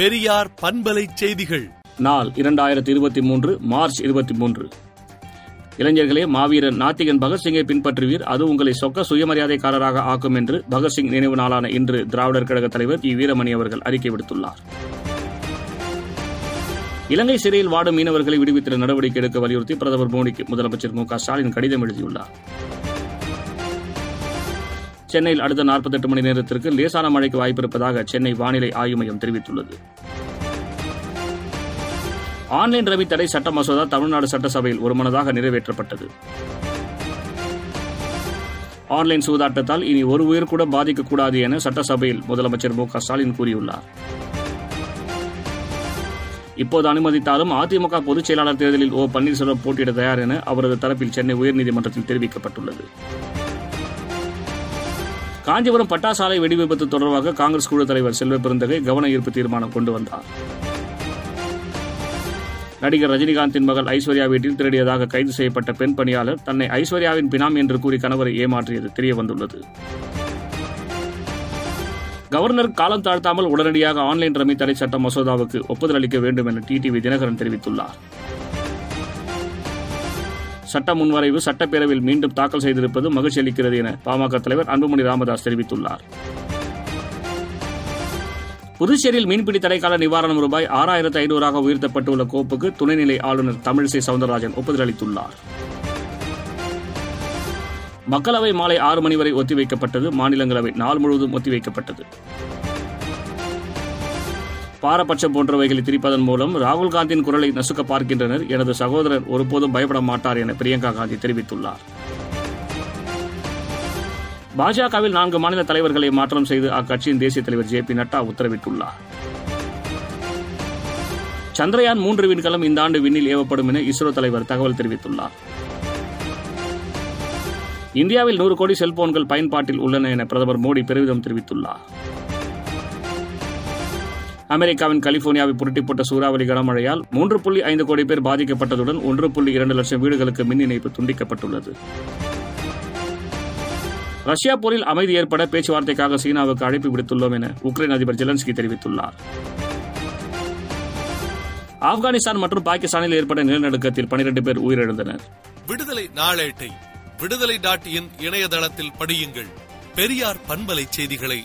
பெரியார் பண்பலை செய்திகள். நாள் இரண்டாயிரத்தி இருபத்தி மூன்று மார்ச் இருபத்தி மூன்று இளைஞர்களே மாவீரன் நாத்திகன் பகத்சிங்கை பின்பற்றுவீர். அது உங்களை சொக்க சுயமரியாதைக்காரராக ஆக்கும் என்று பகத்சிங் நினைவு நாளான இன்று திராவிடர் கழக தலைவர் இ வீரமணி அவர்கள் அறிக்கை விடுத்துள்ளார். இலங்கை சிறையில் வாடும் மீனவர்களை விடுவித்திட நடவடிக்கை எடுக்க வலியுறுத்தி பிரதமர் மோடிக்கு முதலமைச்சர் மு. க. ஸ்டாலின் கடிதம் எழுதியுள்ளார். சென்னையில் அடுத்த 48 மணி நேரத்திற்கு லேசான மழைக்கு வாய்ப்பிருப்பதாக சென்னை வானிலை ஆய்வு மையம் தெரிவித்துள்ளது. ஆன்லைன் ரவி தடை சட்ட மசோதா தமிழ்நாடு சட்டசபையில் ஒருமனதாக நிறைவேற்றப்பட்டது. ஆன்லைன் சூதாட்டத்தால் இனி ஒரு உயிர் கூட பாதிக்கக்கூடாது என சட்டசபையில் முதலமைச்சர் மு க ஸ்டாலின் கூறியுள்ளார். இப்போது அனுமதித்தாலும் அதிமுக பொதுச் செயலாளர் தேர்தலில் ஓ பன்னீர்செல்வம் போட்டியிட தயார் என அவரது தரப்பில் சென்னை உயர்நீதிமன்றத்தில் தெரிவிக்கப்பட்டுள்ளது. காஞ்சிபுரம் பட்டாசாலை வெடி விபத்து தொடர்பாக காங்கிரஸ் குழு தலைவர் செல்வ பெருந்தகை கவன ஈர்ப்பு தீர்மானம் கொண்டு வந்தார். நடிகர் ரஜினிகாந்தின் மகள் ஐஸ்வர்யா வீட்டில் திருடியதாக கைது செய்யப்பட்ட பெண் பணியாளர் தன்னை ஐஸ்வர்யாவின் பினாம் என்று கூறி கணவரை ஏமாற்றியது தெரியவந்துள்ளது. கவர்னர் காலம் தாழ்த்தாமல் உடனடியாக ஆன்லைன் ரமி தடை சட்ட மசோதாவுக்கு ஒப்புதல் அளிக்க வேண்டும் என டிடிவி தினகரன் தெரிவித்துள்ளார். சட்ட முன்வரைவு சட்டப்பேரவையில் மீண்டும் தாக்கல் செய்திருப்பது மகிழ்ச்சி அளிக்கிறது என பாமக தலைவர் அன்புமணி ராமதாஸ் தெரிவித்துள்ளார். புதுச்சேரியில் மீன்பிடி தடைக்கால நிவாரணம் ரூபாய் ஆறாயிரத்து ஐநூறாக உயர்த்தப்பட்டுள்ள கோப்புக்கு துணைநிலை ஆளுநர் தமிழிசை சவுந்தரராஜன் ஒப்புதல் அளித்துள்ளார். மக்களவை மாலை ஆறு மணி வரை ஒத்திவைக்கப்பட்டது மாநிலங்களவை நாள் முழுவதும் ஒத்திவைக்கப்பட்டது. பாரபட்சம் போன்றவைகளை திரிப்பதன் மூலம் ராகுல் காந்தியின் குரலை நசுக்க பார்க்கின்றனர். எனது சகோதரர் ஒருபோதும் பயப்பட மாட்டார் என பிரியங்கா காந்தி தெரிவித்துள்ளார். பாஜகவில் நான்கு மாநில தலைவர்களை மாற்றம் செய்து அக்கட்சியின் தேசிய தலைவர் ஜே பி நட்டா உத்தரவிட்டுள்ளார். சந்திரயான் மூன்று விண்கலம் இந்த ஆண்டு விண்ணில் ஏவப்படும் என இஸ்ரோ தலைவர் தகவல் தெரிவித்துள்ளார். இந்தியாவில் நூறு கோடி செல்போன்கள் பயன்பாட்டில் உள்ளன என பிரதமர் மோடி பெருமிதம் தெரிவித்துள்ளார். அமெரிக்காவின் கலிபோர்னியாவை புரட்டி போட்ட சூறாவளி கனமழையால் மூன்று புள்ளி ஐந்து கோடி பேர் பாதிக்கப்பட்டதுடன் ஒன்று புள்ளி இரண்டு லட்சம் வீடுகளுக்கு மின் இணைப்பு துண்டிக்கப்பட்டுள்ளது. ரஷ்யா போரில் அமைதி ஏற்பட பேச்சுவார்த்தைக்காக சீனாவுக்கு அழைப்பு விடுத்துள்ளோம் என உக்ரைன் அதிபர் ஜெலன்ஸ்கி தெரிவித்துள்ளார். ஆப்கானிஸ்தான் மற்றும் பாகிஸ்தானில் ஏற்பட்ட நிலநடுக்கத்தில் பனிரெண்டு பேர் உயிரிழந்தனர். விடுதலை நாளேட்டை விடுதலை டாட் இன் இணையதளத்தில் படியுங்கள். பெரியார் பண்பலை செய்திகளை